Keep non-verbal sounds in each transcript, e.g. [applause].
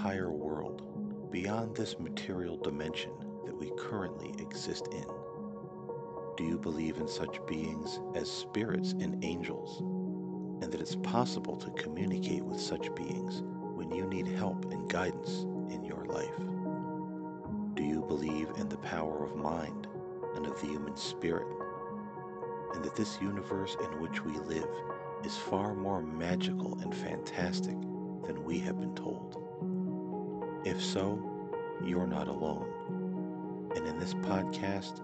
higher world beyond this material dimension that we currently exist in? Do you believe in such beings as spirits and angels, and that it's possible to communicate with such beings when you need help and guidance in your life? Do you believe in the power of mind and of the human spirit, and that this universe in which we live is far more magical and fantastic than we have been told? If so, you're not alone. And in this podcast,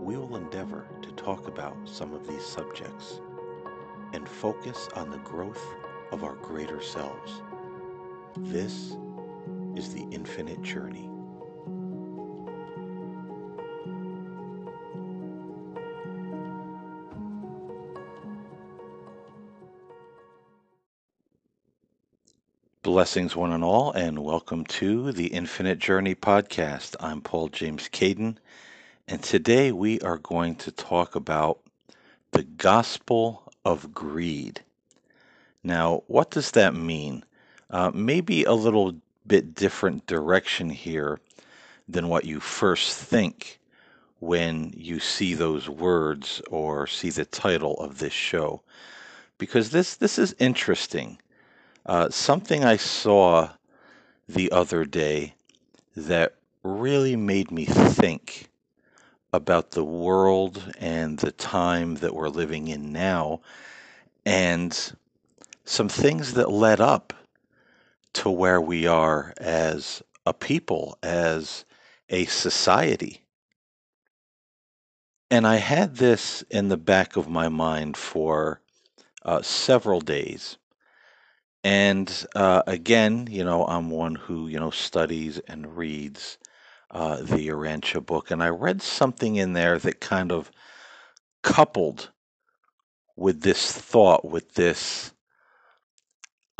we will endeavor to talk about some of these subjects and focus on the growth of our greater selves. This is the infinite journey. Blessings, one and all, and welcome to the Infinite Journey podcast. I'm Paul James Caiden, and today we are going to talk about the gospel of greed. Now, what does that mean? Uh, maybe a little bit different direction here than what you first think when you see those words or see the title of this show, because this this is interesting. Uh, something I saw the other day that really made me think about the world and the time that we're living in now, and some things that led up to where we are as a people, as a society. And I had this in the back of my mind for uh, several days. And uh, again, you know, I'm one who, you know, studies and reads uh, the Urantia book, and I read something in there that kind of coupled with this thought, with this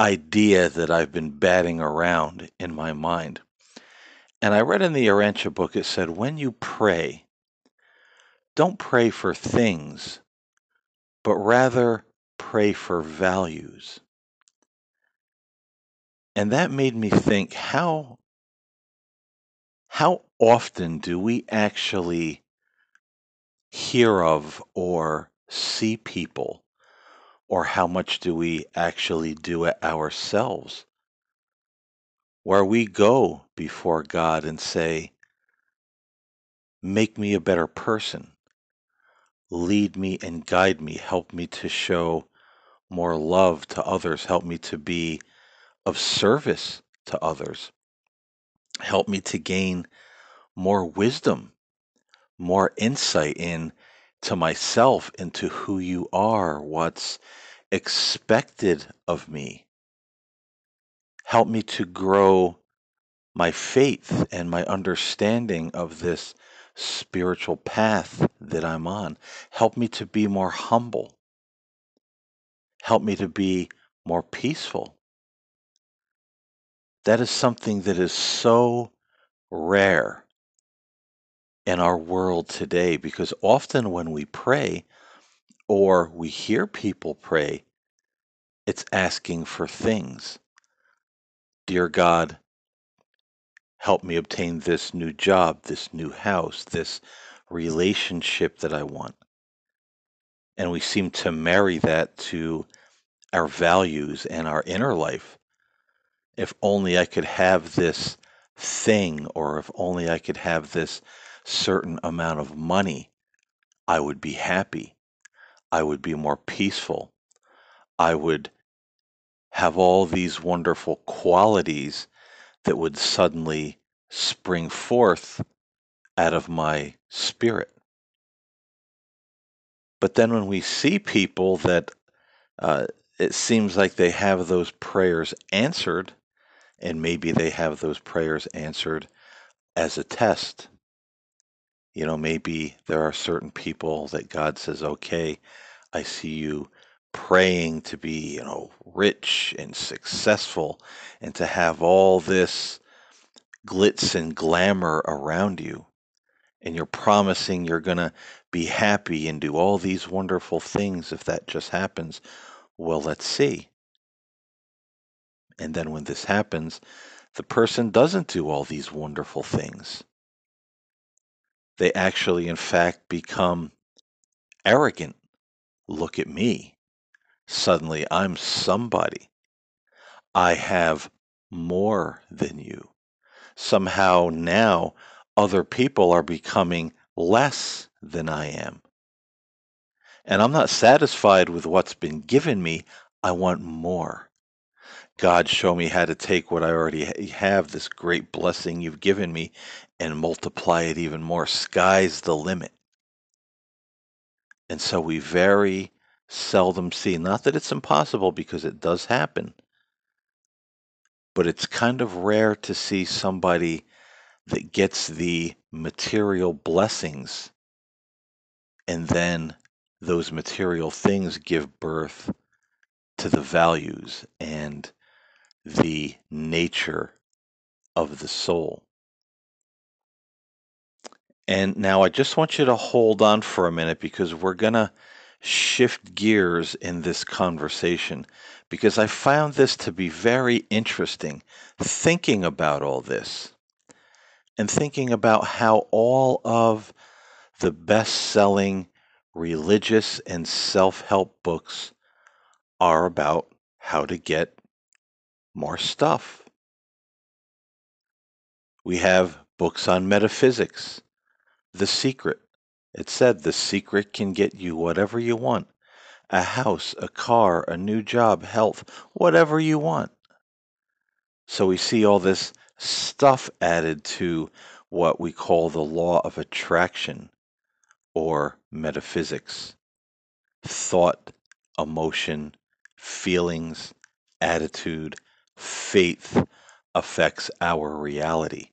idea that I've been batting around in my mind. And I read in the Urantia book, it said, when you pray, don't pray for things, but rather pray for values. And that made me think how how often do we actually hear of or see people, or how much do we actually do it ourselves, where we go before God and say, Make me a better person, lead me and guide me, help me to show more love to others, help me to be of service to others. Help me to gain more wisdom, more insight in to myself into who you are, what's expected of me. Help me to grow my faith and my understanding of this spiritual path that I'm on. Help me to be more humble. Help me to be more peaceful. That is something that is so rare in our world today because often when we pray or we hear people pray, it's asking for things. Dear God, help me obtain this new job, this new house, this relationship that I want. And we seem to marry that to our values and our inner life if only I could have this thing, or if only I could have this certain amount of money, I would be happy. I would be more peaceful. I would have all these wonderful qualities that would suddenly spring forth out of my spirit. But then when we see people that uh, it seems like they have those prayers answered, and maybe they have those prayers answered as a test. You know, maybe there are certain people that God says, okay, I see you praying to be, you know, rich and successful and to have all this glitz and glamour around you. And you're promising you're going to be happy and do all these wonderful things if that just happens. Well, let's see. And then when this happens, the person doesn't do all these wonderful things. They actually, in fact, become arrogant. Look at me. Suddenly I'm somebody. I have more than you. Somehow now other people are becoming less than I am. And I'm not satisfied with what's been given me. I want more. God, show me how to take what I already have, this great blessing you've given me, and multiply it even more. Sky's the limit. And so we very seldom see, not that it's impossible because it does happen, but it's kind of rare to see somebody that gets the material blessings and then those material things give birth to the values and the nature of the soul. And now I just want you to hold on for a minute because we're going to shift gears in this conversation because I found this to be very interesting thinking about all this and thinking about how all of the best selling religious and self help books are about how to get more stuff. We have books on metaphysics, The Secret. It said the secret can get you whatever you want a house, a car, a new job, health, whatever you want. So we see all this stuff added to what we call the law of attraction or metaphysics. Thought, emotion, feelings, attitude, faith affects our reality.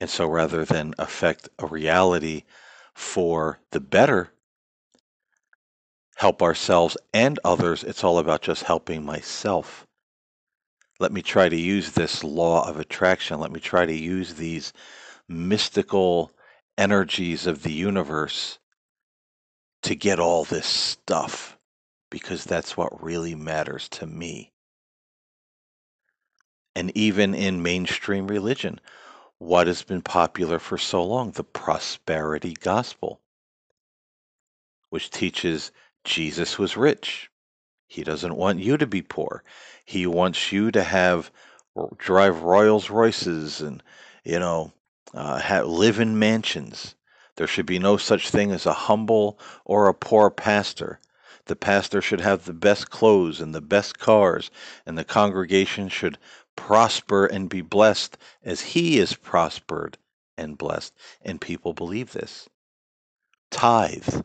And so rather than affect a reality for the better, help ourselves and others, it's all about just helping myself. Let me try to use this law of attraction. Let me try to use these mystical energies of the universe to get all this stuff because that's what really matters to me. And even in mainstream religion, what has been popular for so long? The prosperity gospel, which teaches Jesus was rich. He doesn't want you to be poor. He wants you to have drive Rolls Royces and you know uh, have, live in mansions. There should be no such thing as a humble or a poor pastor. The pastor should have the best clothes and the best cars, and the congregation should prosper and be blessed as he is prospered and blessed. And people believe this. Tithe.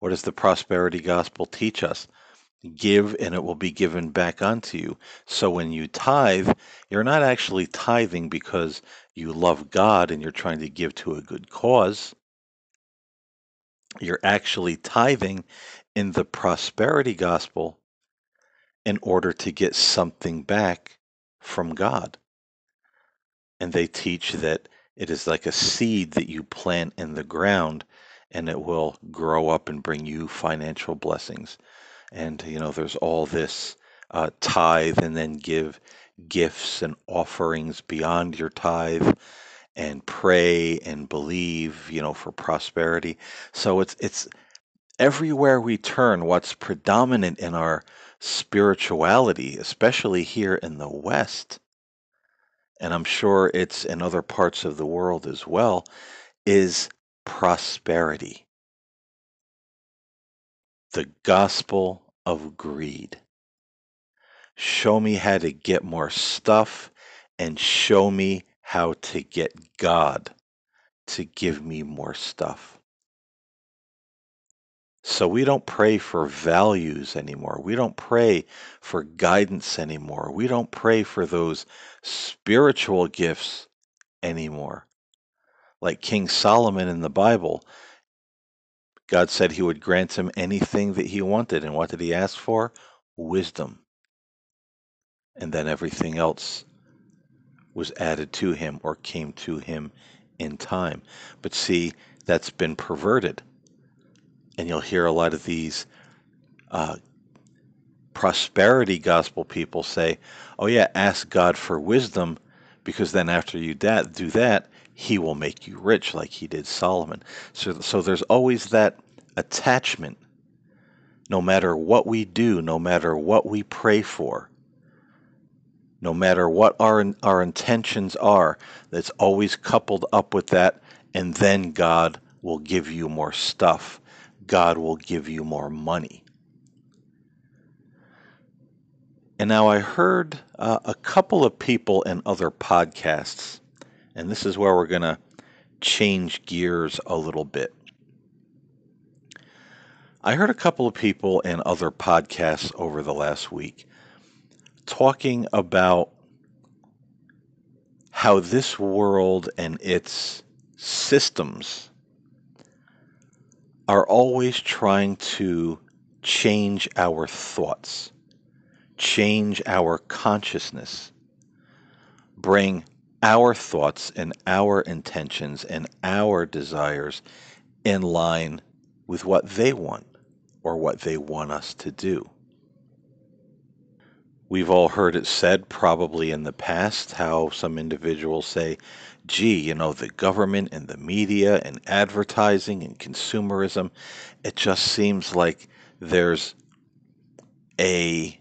What does the prosperity gospel teach us? Give and it will be given back unto you. So when you tithe, you're not actually tithing because you love God and you're trying to give to a good cause. You're actually tithing in the prosperity gospel in order to get something back from God. And they teach that it is like a seed that you plant in the ground and it will grow up and bring you financial blessings. And, you know, there's all this uh, tithe and then give gifts and offerings beyond your tithe and pray and believe, you know, for prosperity. So it's, it's, everywhere we turn, what's predominant in our spirituality, especially here in the West, and I'm sure it's in other parts of the world as well, is prosperity. The gospel of greed. Show me how to get more stuff and show me how to get God to give me more stuff. So we don't pray for values anymore. We don't pray for guidance anymore. We don't pray for those spiritual gifts anymore. Like King Solomon in the Bible, God said he would grant him anything that he wanted. And what did he ask for? Wisdom. And then everything else was added to him or came to him in time. But see, that's been perverted and you'll hear a lot of these uh, prosperity gospel people say, "Oh yeah, ask God for wisdom because then after you that do that, he will make you rich like he did Solomon." So so there's always that attachment no matter what we do, no matter what we pray for, no matter what our our intentions are, that's always coupled up with that and then God will give you more stuff. God will give you more money. And now I heard uh, a couple of people in other podcasts, and this is where we're going to change gears a little bit. I heard a couple of people in other podcasts over the last week talking about how this world and its systems are always trying to change our thoughts, change our consciousness, bring our thoughts and our intentions and our desires in line with what they want or what they want us to do. We've all heard it said, probably in the past, how some individuals say, gee, you know, the government and the media and advertising and consumerism, it just seems like there's a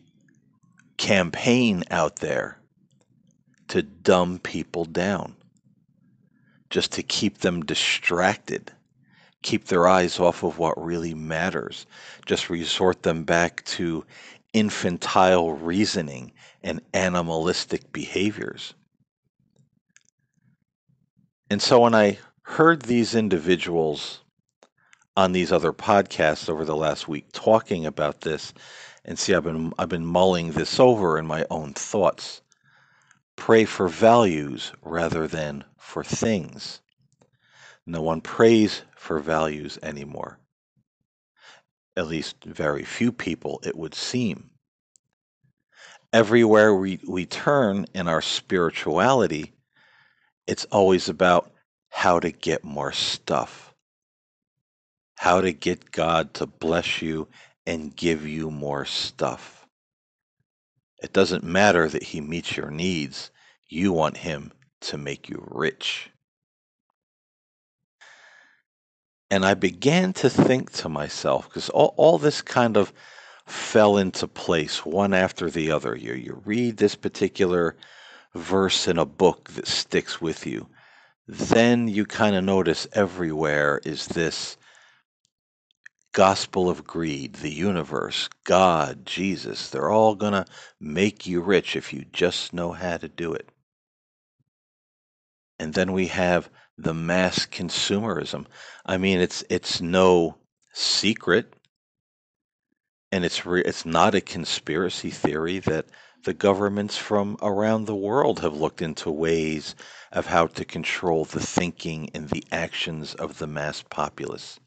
campaign out there to dumb people down, just to keep them distracted keep their eyes off of what really matters, just resort them back to infantile reasoning and animalistic behaviors. And so when I heard these individuals on these other podcasts over the last week talking about this, and see, I've been I've been mulling this over in my own thoughts. Pray for values rather than for things. No one prays for values anymore. At least very few people, it would seem. Everywhere we, we turn in our spirituality, it's always about how to get more stuff, how to get God to bless you and give you more stuff. It doesn't matter that He meets your needs, you want Him to make you rich. And I began to think to myself, because all, all this kind of fell into place one after the other. You, you read this particular verse in a book that sticks with you. Then you kind of notice everywhere is this gospel of greed, the universe, God, Jesus. They're all going to make you rich if you just know how to do it. And then we have the mass consumerism. I mean, it's it's no secret, and it's re- it's not a conspiracy theory that the governments from around the world have looked into ways of how to control the thinking and the actions of the mass populace.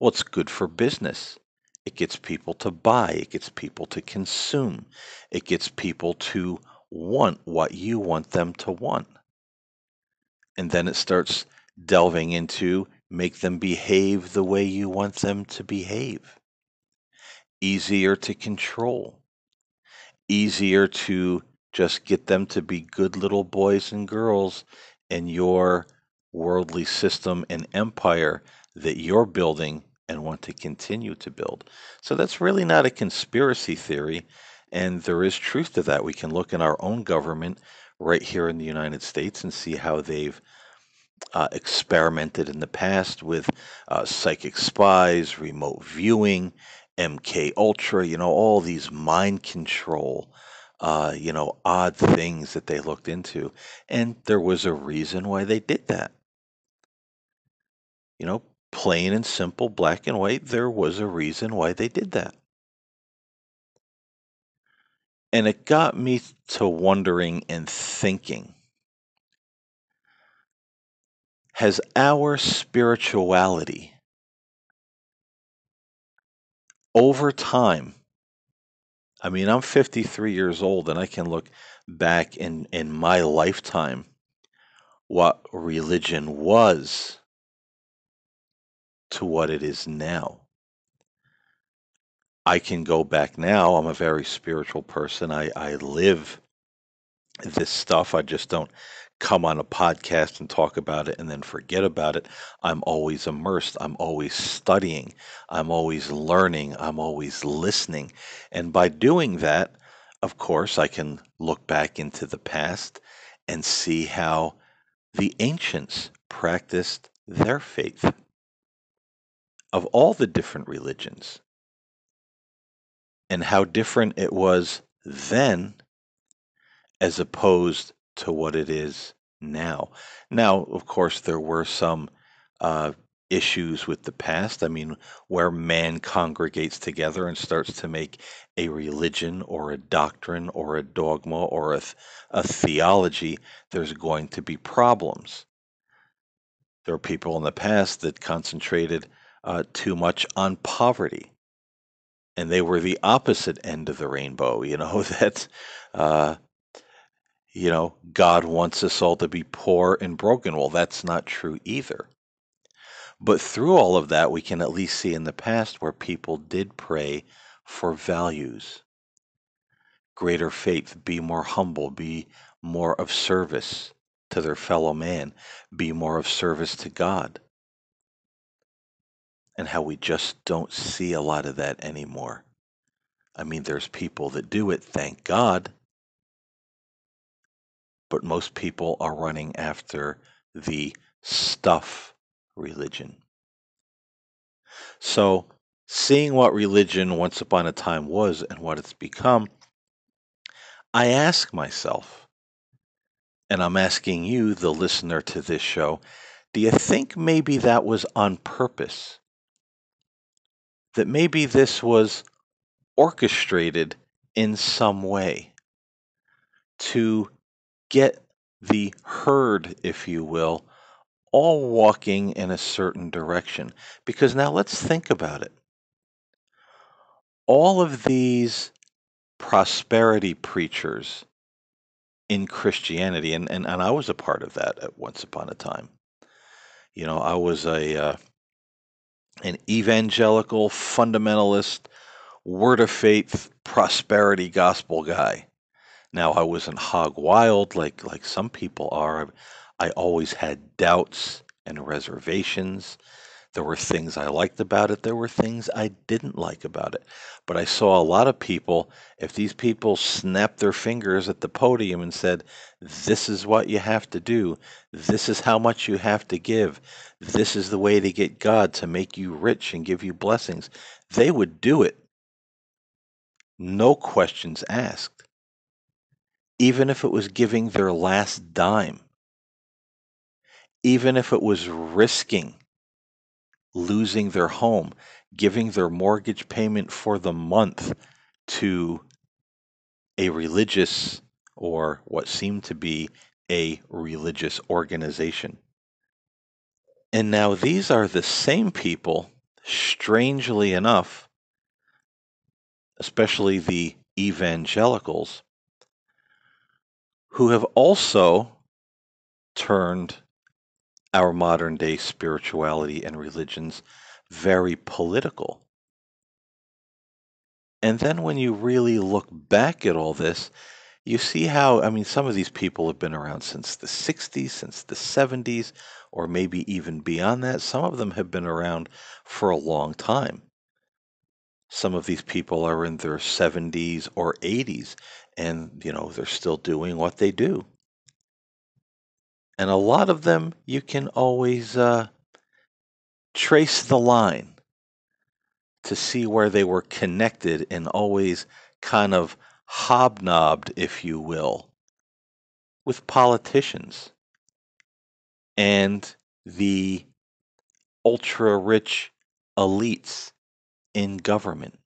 Well, it's good for business. It gets people to buy, it gets people to consume, it gets people to want what you want them to want and then it starts delving into make them behave the way you want them to behave. Easier to control. Easier to just get them to be good little boys and girls in your worldly system and empire that you're building and want to continue to build. So that's really not a conspiracy theory. And there is truth to that. We can look in our own government right here in the United States and see how they've uh, experimented in the past with uh, psychic spies, remote viewing, MK Ultra, you know, all these mind control, uh, you know, odd things that they looked into. And there was a reason why they did that. You know, plain and simple, black and white, there was a reason why they did that. And it got me to wondering and thinking has our spirituality over time i mean i'm 53 years old and i can look back in in my lifetime what religion was to what it is now I can go back now. I'm a very spiritual person. I, I live this stuff. I just don't come on a podcast and talk about it and then forget about it. I'm always immersed. I'm always studying. I'm always learning. I'm always listening. And by doing that, of course, I can look back into the past and see how the ancients practiced their faith of all the different religions and how different it was then as opposed to what it is now. Now, of course, there were some uh, issues with the past. I mean, where man congregates together and starts to make a religion or a doctrine or a dogma or a, a theology, there's going to be problems. There are people in the past that concentrated uh, too much on poverty. And they were the opposite end of the rainbow, you know, [laughs] that uh, you know, God wants us all to be poor and broken. Well, that's not true either. But through all of that, we can at least see in the past where people did pray for values, greater faith, be more humble, be more of service to their fellow man, be more of service to God. And how we just don't see a lot of that anymore. I mean, there's people that do it, thank God but most people are running after the stuff religion. So, seeing what religion once upon a time was and what it's become, I ask myself, and I'm asking you, the listener to this show, do you think maybe that was on purpose? That maybe this was orchestrated in some way to get the herd, if you will, all walking in a certain direction. Because now let's think about it. All of these prosperity preachers in Christianity, and, and, and I was a part of that at once upon a time. You know, I was a uh, an evangelical fundamentalist, word of faith, prosperity gospel guy. Now I wasn't hog wild like like some people are. I always had doubts and reservations. There were things I liked about it. There were things I didn't like about it. But I saw a lot of people, if these people snapped their fingers at the podium and said, This is what you have to do, this is how much you have to give, this is the way to get God to make you rich and give you blessings, they would do it. No questions asked even if it was giving their last dime, even if it was risking losing their home, giving their mortgage payment for the month to a religious or what seemed to be a religious organization. And now these are the same people, strangely enough, especially the evangelicals, who have also turned our modern day spirituality and religions very political. And then when you really look back at all this, you see how, I mean, some of these people have been around since the 60s, since the 70s, or maybe even beyond that. Some of them have been around for a long time. Some of these people are in their 70s or 80s, and you know they're still doing what they do. And a lot of them you can always uh, trace the line to see where they were connected and always kind of hobnobbed if you will with politicians. And the ultra rich elites in government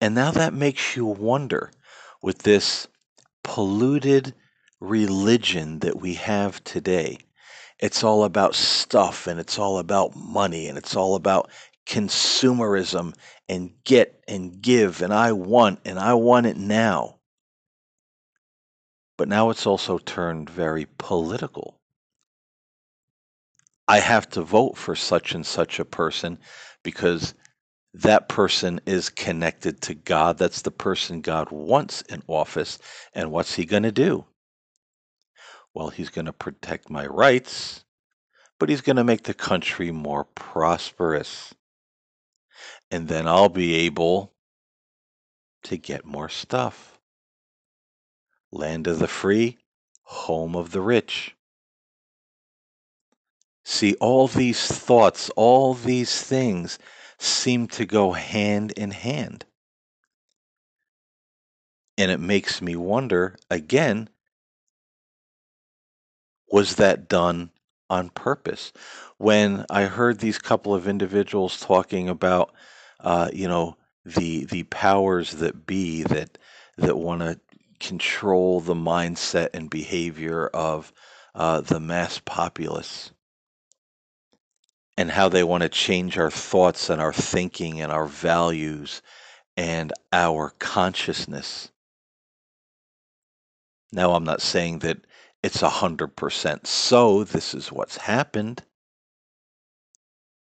and now that makes you wonder with this polluted religion that we have today. It's all about stuff and it's all about money and it's all about consumerism and get and give and I want and I want it now. But now it's also turned very political. I have to vote for such and such a person because that person is connected to God. That's the person God wants in office. And what's he going to do? Well, he's going to protect my rights, but he's going to make the country more prosperous. And then I'll be able to get more stuff. Land of the free, home of the rich. See, all these thoughts, all these things seem to go hand in hand. And it makes me wonder again was that done on purpose? When I heard these couple of individuals talking about, uh, you know, the the powers that be that that want to control the mindset and behavior of uh, the mass populace and how they want to change our thoughts and our thinking and our values and our consciousness. Now, I'm not saying that it's a 100% so, this is what's happened,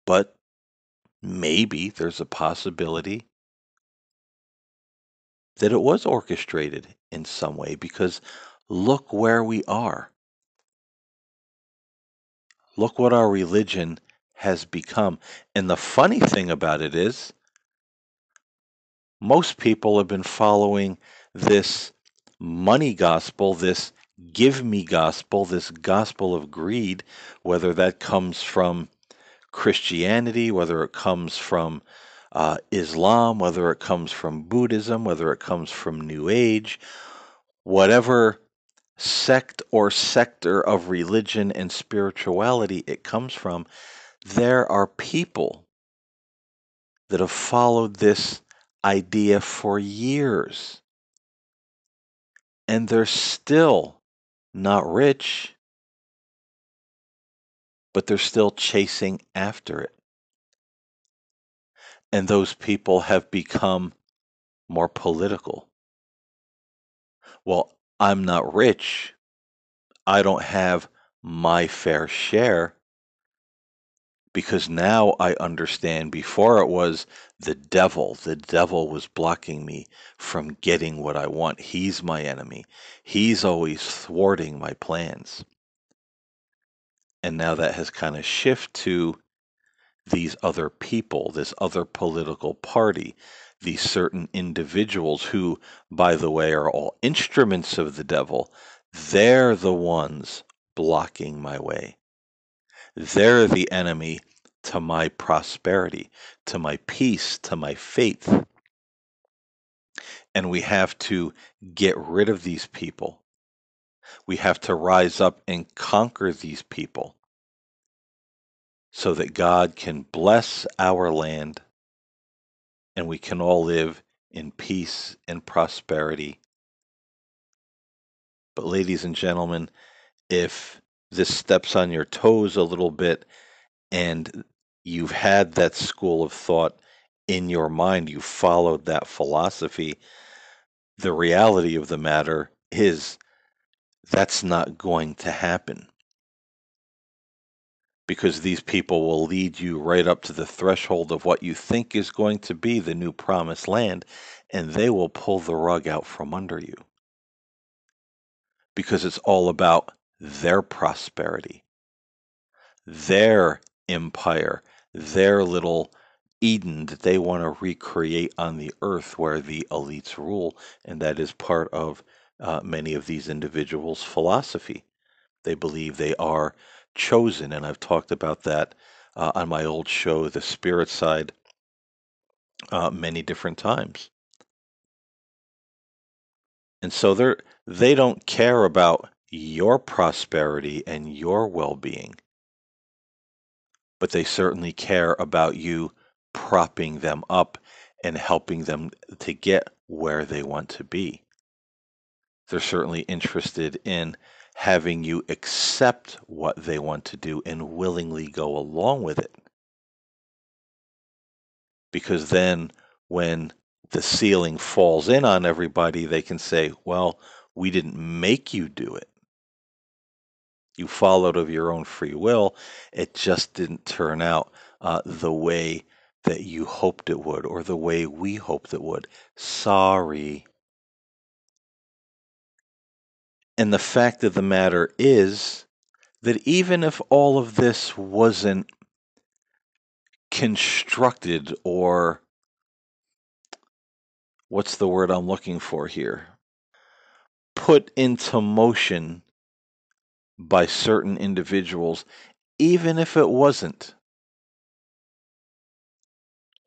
but maybe there's a possibility that it was orchestrated in some way because look where we are. Look what our religion has become. And the funny thing about it is, most people have been following this money gospel, this give me gospel, this gospel of greed, whether that comes from Christianity, whether it comes from uh, Islam, whether it comes from Buddhism, whether it comes from New Age, whatever sect or sector of religion and spirituality it comes from, there are people that have followed this idea for years and they're still not rich, but they're still chasing after it. And those people have become more political. Well, I'm not rich. I don't have my fair share because now I understand before it was the devil. The devil was blocking me from getting what I want. He's my enemy. He's always thwarting my plans. And now that has kind of shifted to these other people, this other political party, these certain individuals who, by the way, are all instruments of the devil. They're the ones blocking my way. They're the enemy to my prosperity, to my peace, to my faith. And we have to get rid of these people. We have to rise up and conquer these people so that God can bless our land and we can all live in peace and prosperity. But, ladies and gentlemen, if this steps on your toes a little bit and you've had that school of thought in your mind, you followed that philosophy, the reality of the matter is that's not going to happen. Because these people will lead you right up to the threshold of what you think is going to be the new promised land, and they will pull the rug out from under you. Because it's all about their prosperity, their empire, their little Eden that they want to recreate on the earth where the elites rule. And that is part of uh, many of these individuals' philosophy. They believe they are chosen. And I've talked about that uh, on my old show, The Spirit Side, uh, many different times. And so they're, they don't care about your prosperity and your well being, but they certainly care about you propping them up and helping them to get where they want to be. They're certainly interested in having you accept what they want to do and willingly go along with it. Because then, when the ceiling falls in on everybody, they can say, Well, we didn't make you do it. You followed of your own free will. It just didn't turn out uh, the way that you hoped it would or the way we hoped it would. Sorry. And the fact of the matter is that even if all of this wasn't constructed or what's the word I'm looking for here? Put into motion by certain individuals, even if it wasn't.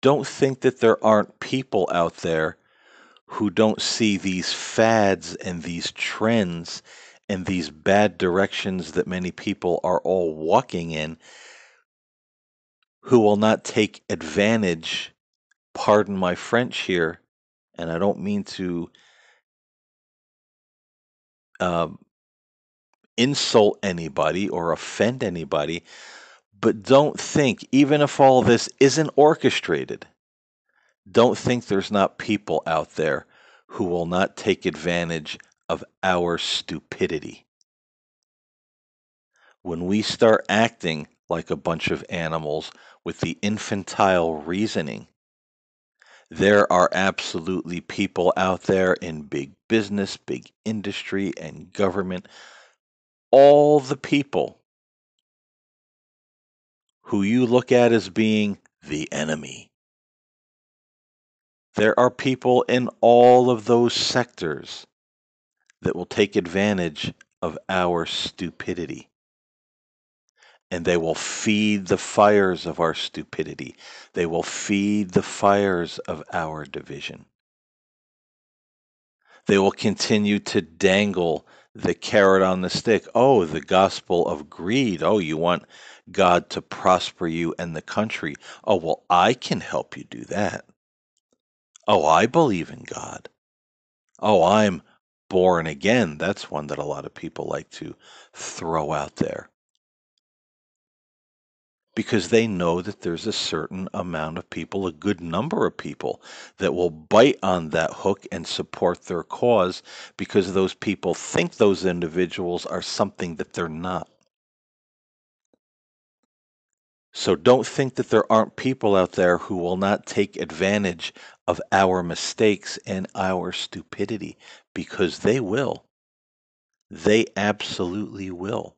Don't think that there aren't people out there who don't see these fads and these trends and these bad directions that many people are all walking in who will not take advantage, pardon my French here, and I don't mean to um, insult anybody or offend anybody, but don't think, even if all this isn't orchestrated, don't think there's not people out there who will not take advantage of our stupidity. When we start acting like a bunch of animals with the infantile reasoning, there are absolutely people out there in big business, big industry, and government, all the people who you look at as being the enemy. There are people in all of those sectors that will take advantage of our stupidity. And they will feed the fires of our stupidity. They will feed the fires of our division. They will continue to dangle the carrot on the stick. Oh, the gospel of greed. Oh, you want God to prosper you and the country. Oh, well, I can help you do that. Oh, I believe in God. Oh, I'm born again. That's one that a lot of people like to throw out there. Because they know that there's a certain amount of people, a good number of people, that will bite on that hook and support their cause because those people think those individuals are something that they're not. So don't think that there aren't people out there who will not take advantage of our mistakes and our stupidity because they will. They absolutely will.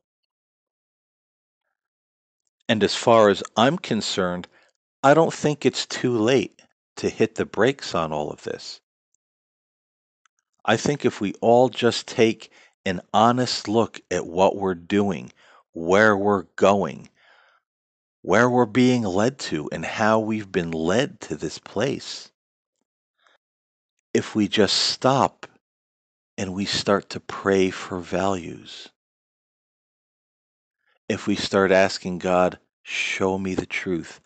And as far as I'm concerned, I don't think it's too late to hit the brakes on all of this. I think if we all just take an honest look at what we're doing, where we're going, where we're being led to and how we've been led to this place. If we just stop and we start to pray for values, if we start asking God, show me the truth,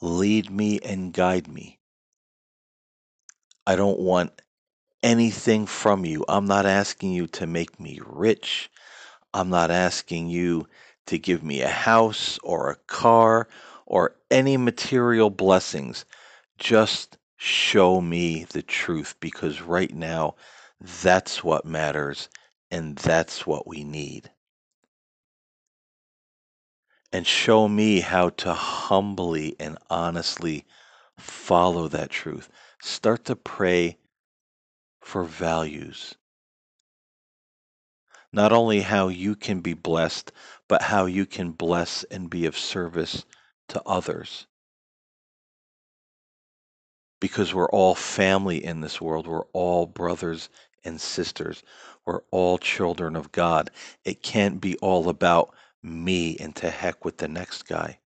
lead me and guide me. I don't want anything from you. I'm not asking you to make me rich. I'm not asking you to give me a house or a car or any material blessings. Just show me the truth because right now that's what matters and that's what we need. And show me how to humbly and honestly follow that truth. Start to pray for values not only how you can be blessed, but how you can bless and be of service to others. Because we're all family in this world, we're all brothers and sisters, we're all children of God. It can't be all about me and to heck with the next guy.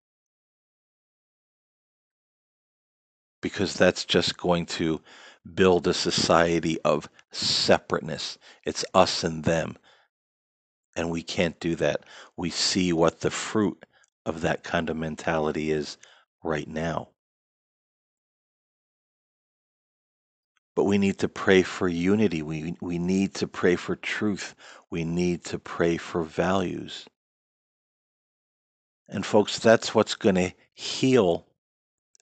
Because that's just going to build a society of separateness. It's us and them. And we can't do that. We see what the fruit of that kind of mentality is right now. But we need to pray for unity. We, we need to pray for truth. We need to pray for values. And, folks, that's what's going to heal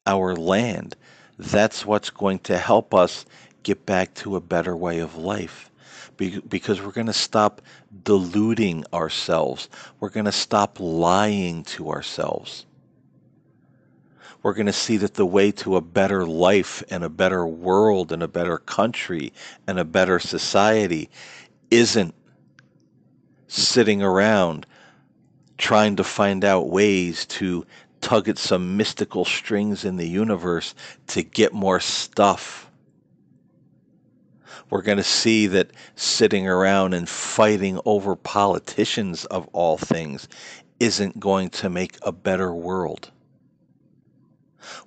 our land. That's what's going to help us get back to a better way of life because we're going to stop deluding ourselves. We're going to stop lying to ourselves. We're going to see that the way to a better life and a better world and a better country and a better society isn't sitting around trying to find out ways to tug at some mystical strings in the universe to get more stuff. We're going to see that sitting around and fighting over politicians of all things isn't going to make a better world.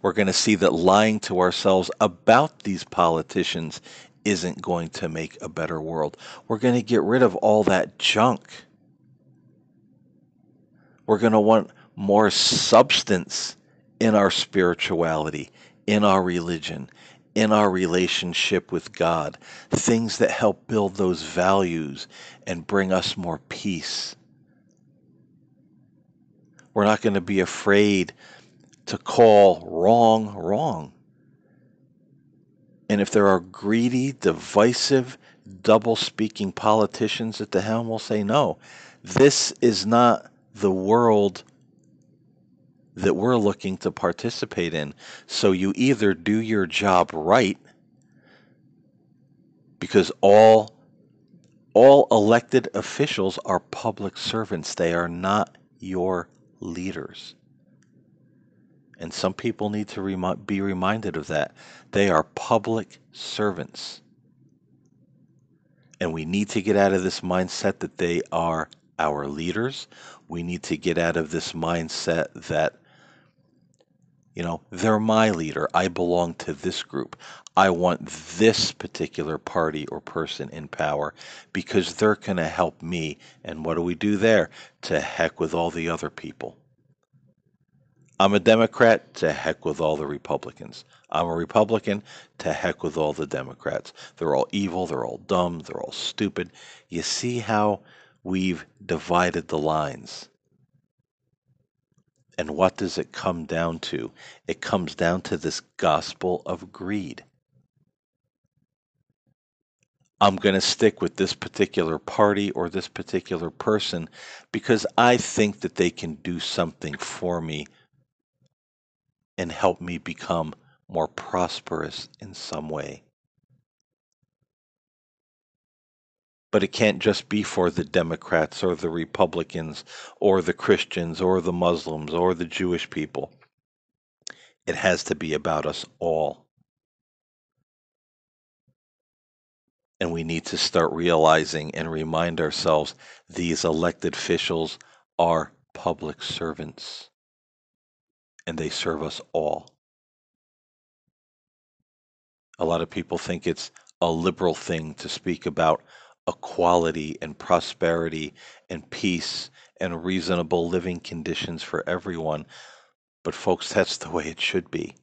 We're going to see that lying to ourselves about these politicians isn't going to make a better world. We're going to get rid of all that junk. We're going to want more substance in our spirituality, in our religion, in our relationship with God, things that help build those values and bring us more peace. We're not going to be afraid to call wrong wrong. And if there are greedy, divisive, double speaking politicians at the helm, we'll say, no, this is not the world that we're looking to participate in. So you either do your job right, because all all elected officials are public servants. They are not your leaders. And some people need to remi- be reminded of that. They are public servants. And we need to get out of this mindset that they are our leaders. We need to get out of this mindset that you know, they're my leader. I belong to this group. I want this particular party or person in power because they're going to help me. And what do we do there? To heck with all the other people. I'm a Democrat, to heck with all the Republicans. I'm a Republican, to heck with all the Democrats. They're all evil, they're all dumb, they're all stupid. You see how we've divided the lines. And what does it come down to? It comes down to this gospel of greed. I'm going to stick with this particular party or this particular person because I think that they can do something for me and help me become more prosperous in some way. But it can't just be for the Democrats or the Republicans or the Christians or the Muslims or the Jewish people. It has to be about us all. And we need to start realizing and remind ourselves these elected officials are public servants and they serve us all. A lot of people think it's a liberal thing to speak about equality and prosperity and peace and reasonable living conditions for everyone. But, folks, that's the way it should be.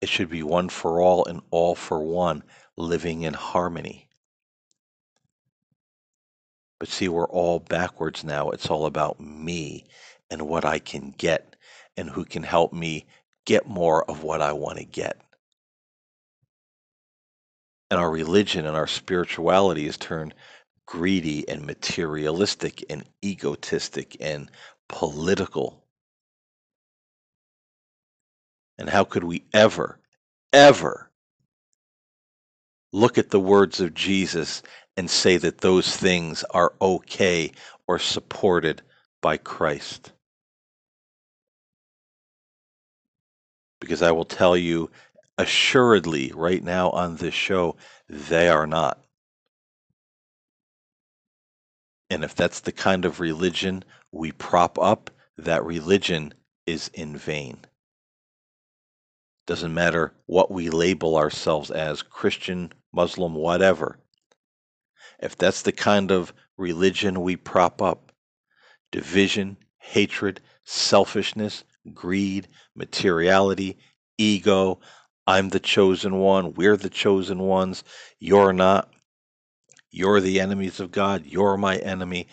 It should be one for all and all for one, living in harmony. But see, we're all backwards now. It's all about me and what I can get and who can help me get more of what I want to get and our religion and our spirituality is turned greedy and materialistic and egotistic and political. And how could we ever, ever look at the words of Jesus and say that those things are okay or supported by Christ? Because I will tell you assuredly right now on this show, they are not. And if that's the kind of religion we prop up, that religion is in vain. Doesn't matter what we label ourselves as Christian, Muslim, whatever. If that's the kind of religion we prop up, division, hatred, selfishness, greed, materiality, ego, I'm the chosen one. We're the chosen ones. You're not. You're the enemies of God. You're my enemy.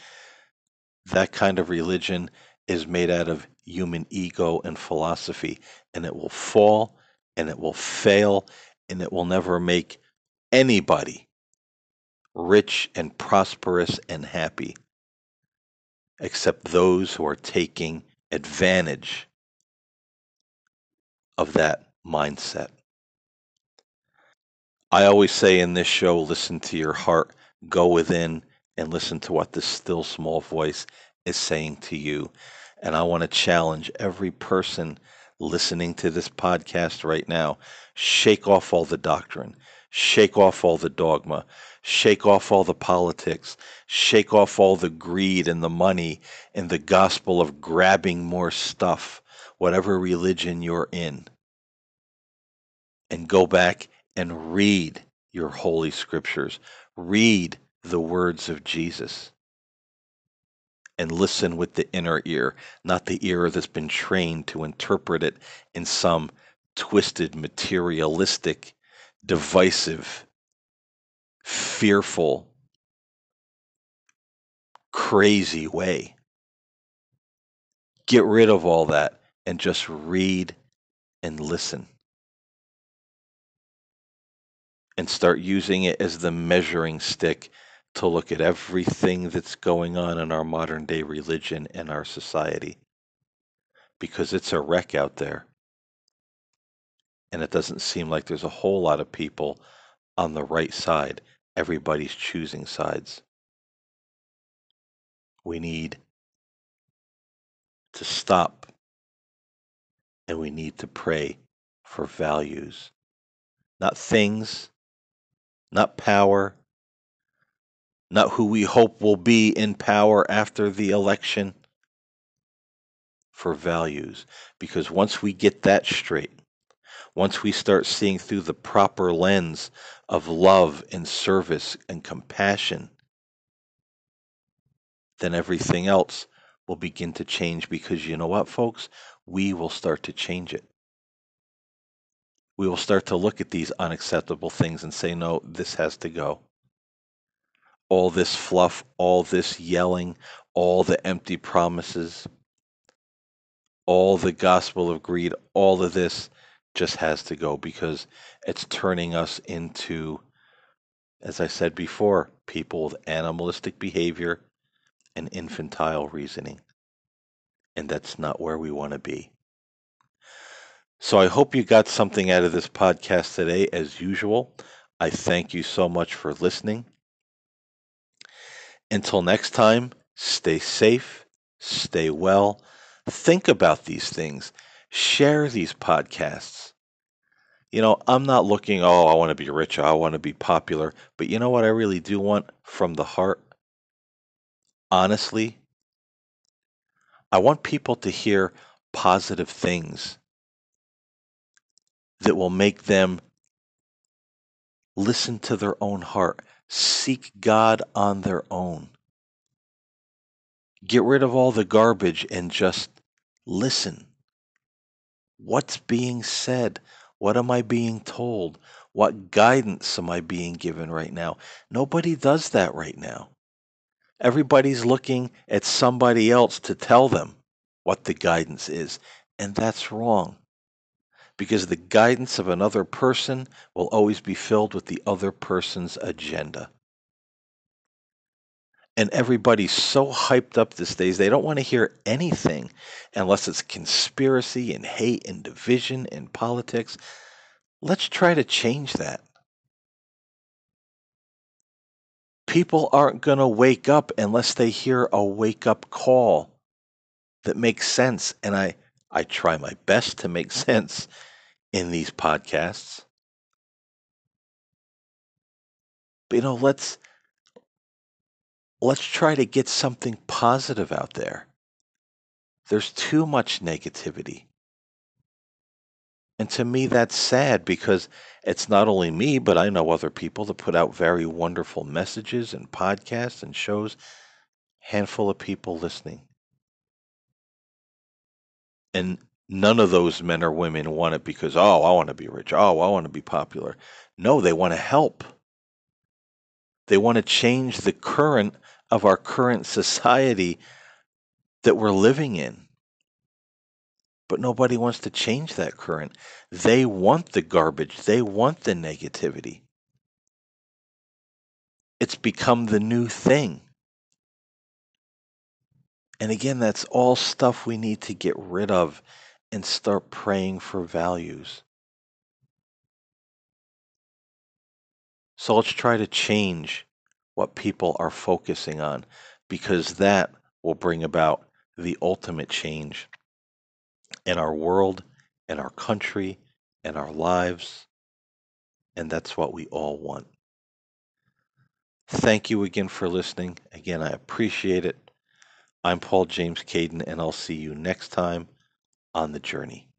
That kind of religion is made out of human ego and philosophy, and it will fall and it will fail and it will never make anybody rich and prosperous and happy except those who are taking advantage of that mindset. I always say in this show listen to your heart, go within, and listen to what this still small voice is saying to you. And I want to challenge every person listening to this podcast right now shake off all the doctrine, shake off all the dogma, shake off all the politics, shake off all the greed and the money and the gospel of grabbing more stuff, whatever religion you're in, and go back and read your holy scriptures. Read the words of Jesus and listen with the inner ear, not the ear that's been trained to interpret it in some twisted, materialistic, divisive, fearful, crazy way. Get rid of all that and just read and listen. And start using it as the measuring stick to look at everything that's going on in our modern day religion and our society. Because it's a wreck out there. And it doesn't seem like there's a whole lot of people on the right side. Everybody's choosing sides. We need to stop and we need to pray for values, not things, not power, not who we hope will be in power after the election, for values. Because once we get that straight, once we start seeing through the proper lens of love and service and compassion, then everything else will begin to change because you know what, folks? We will start to change it. We will start to look at these unacceptable things and say, no, this has to go all this fluff, all this yelling, all the empty promises, all the gospel of greed, all of this just has to go because it's turning us into, as I said before, people with animalistic behavior and infantile reasoning. And that's not where we want to be. So I hope you got something out of this podcast today, as usual. I thank you so much for listening. Until next time, stay safe, stay well, think about these things, share these podcasts. You know, I'm not looking, oh, I want to be rich, I want to be popular. But you know what I really do want from the heart? Honestly, I want people to hear positive things that will make them listen to their own heart seek God on their own. Get rid of all the garbage and just listen. What's being said? What am I being told? What guidance am I being given right now? Nobody does that right now. Everybody's looking at somebody else to tell them what the guidance is, and that's wrong because the guidance of another person will always be filled with the other person's agenda. And everybody's so hyped up these days, they don't want to hear anything unless it's conspiracy and hate and division and politics. Let's try to change that. People aren't going to wake up unless they hear a wake up call that makes sense. And I, I try my best to make [laughs] sense in these podcasts. But, you know, let's let's try to get something positive out there. There's too much negativity. And to me, that's sad because it's not only me, but I know other people that put out very wonderful messages and podcasts and shows. Handful of people listening. And None of those men or women want it because, oh, I want to be rich. Oh, I want to be popular. No, they want to help. They want to change the current of our current society that we're living in. But nobody wants to change that current. They want the garbage, they want the negativity. It's become the new thing. And again, that's all stuff we need to get rid of and start praying for values. So let's try to change what people are focusing on because that will bring about the ultimate change in our world, in our country, in our lives. And that's what we all want. Thank you again for listening. Again, I appreciate it. I'm Paul James Caiden, and I'll see you next time on the journey.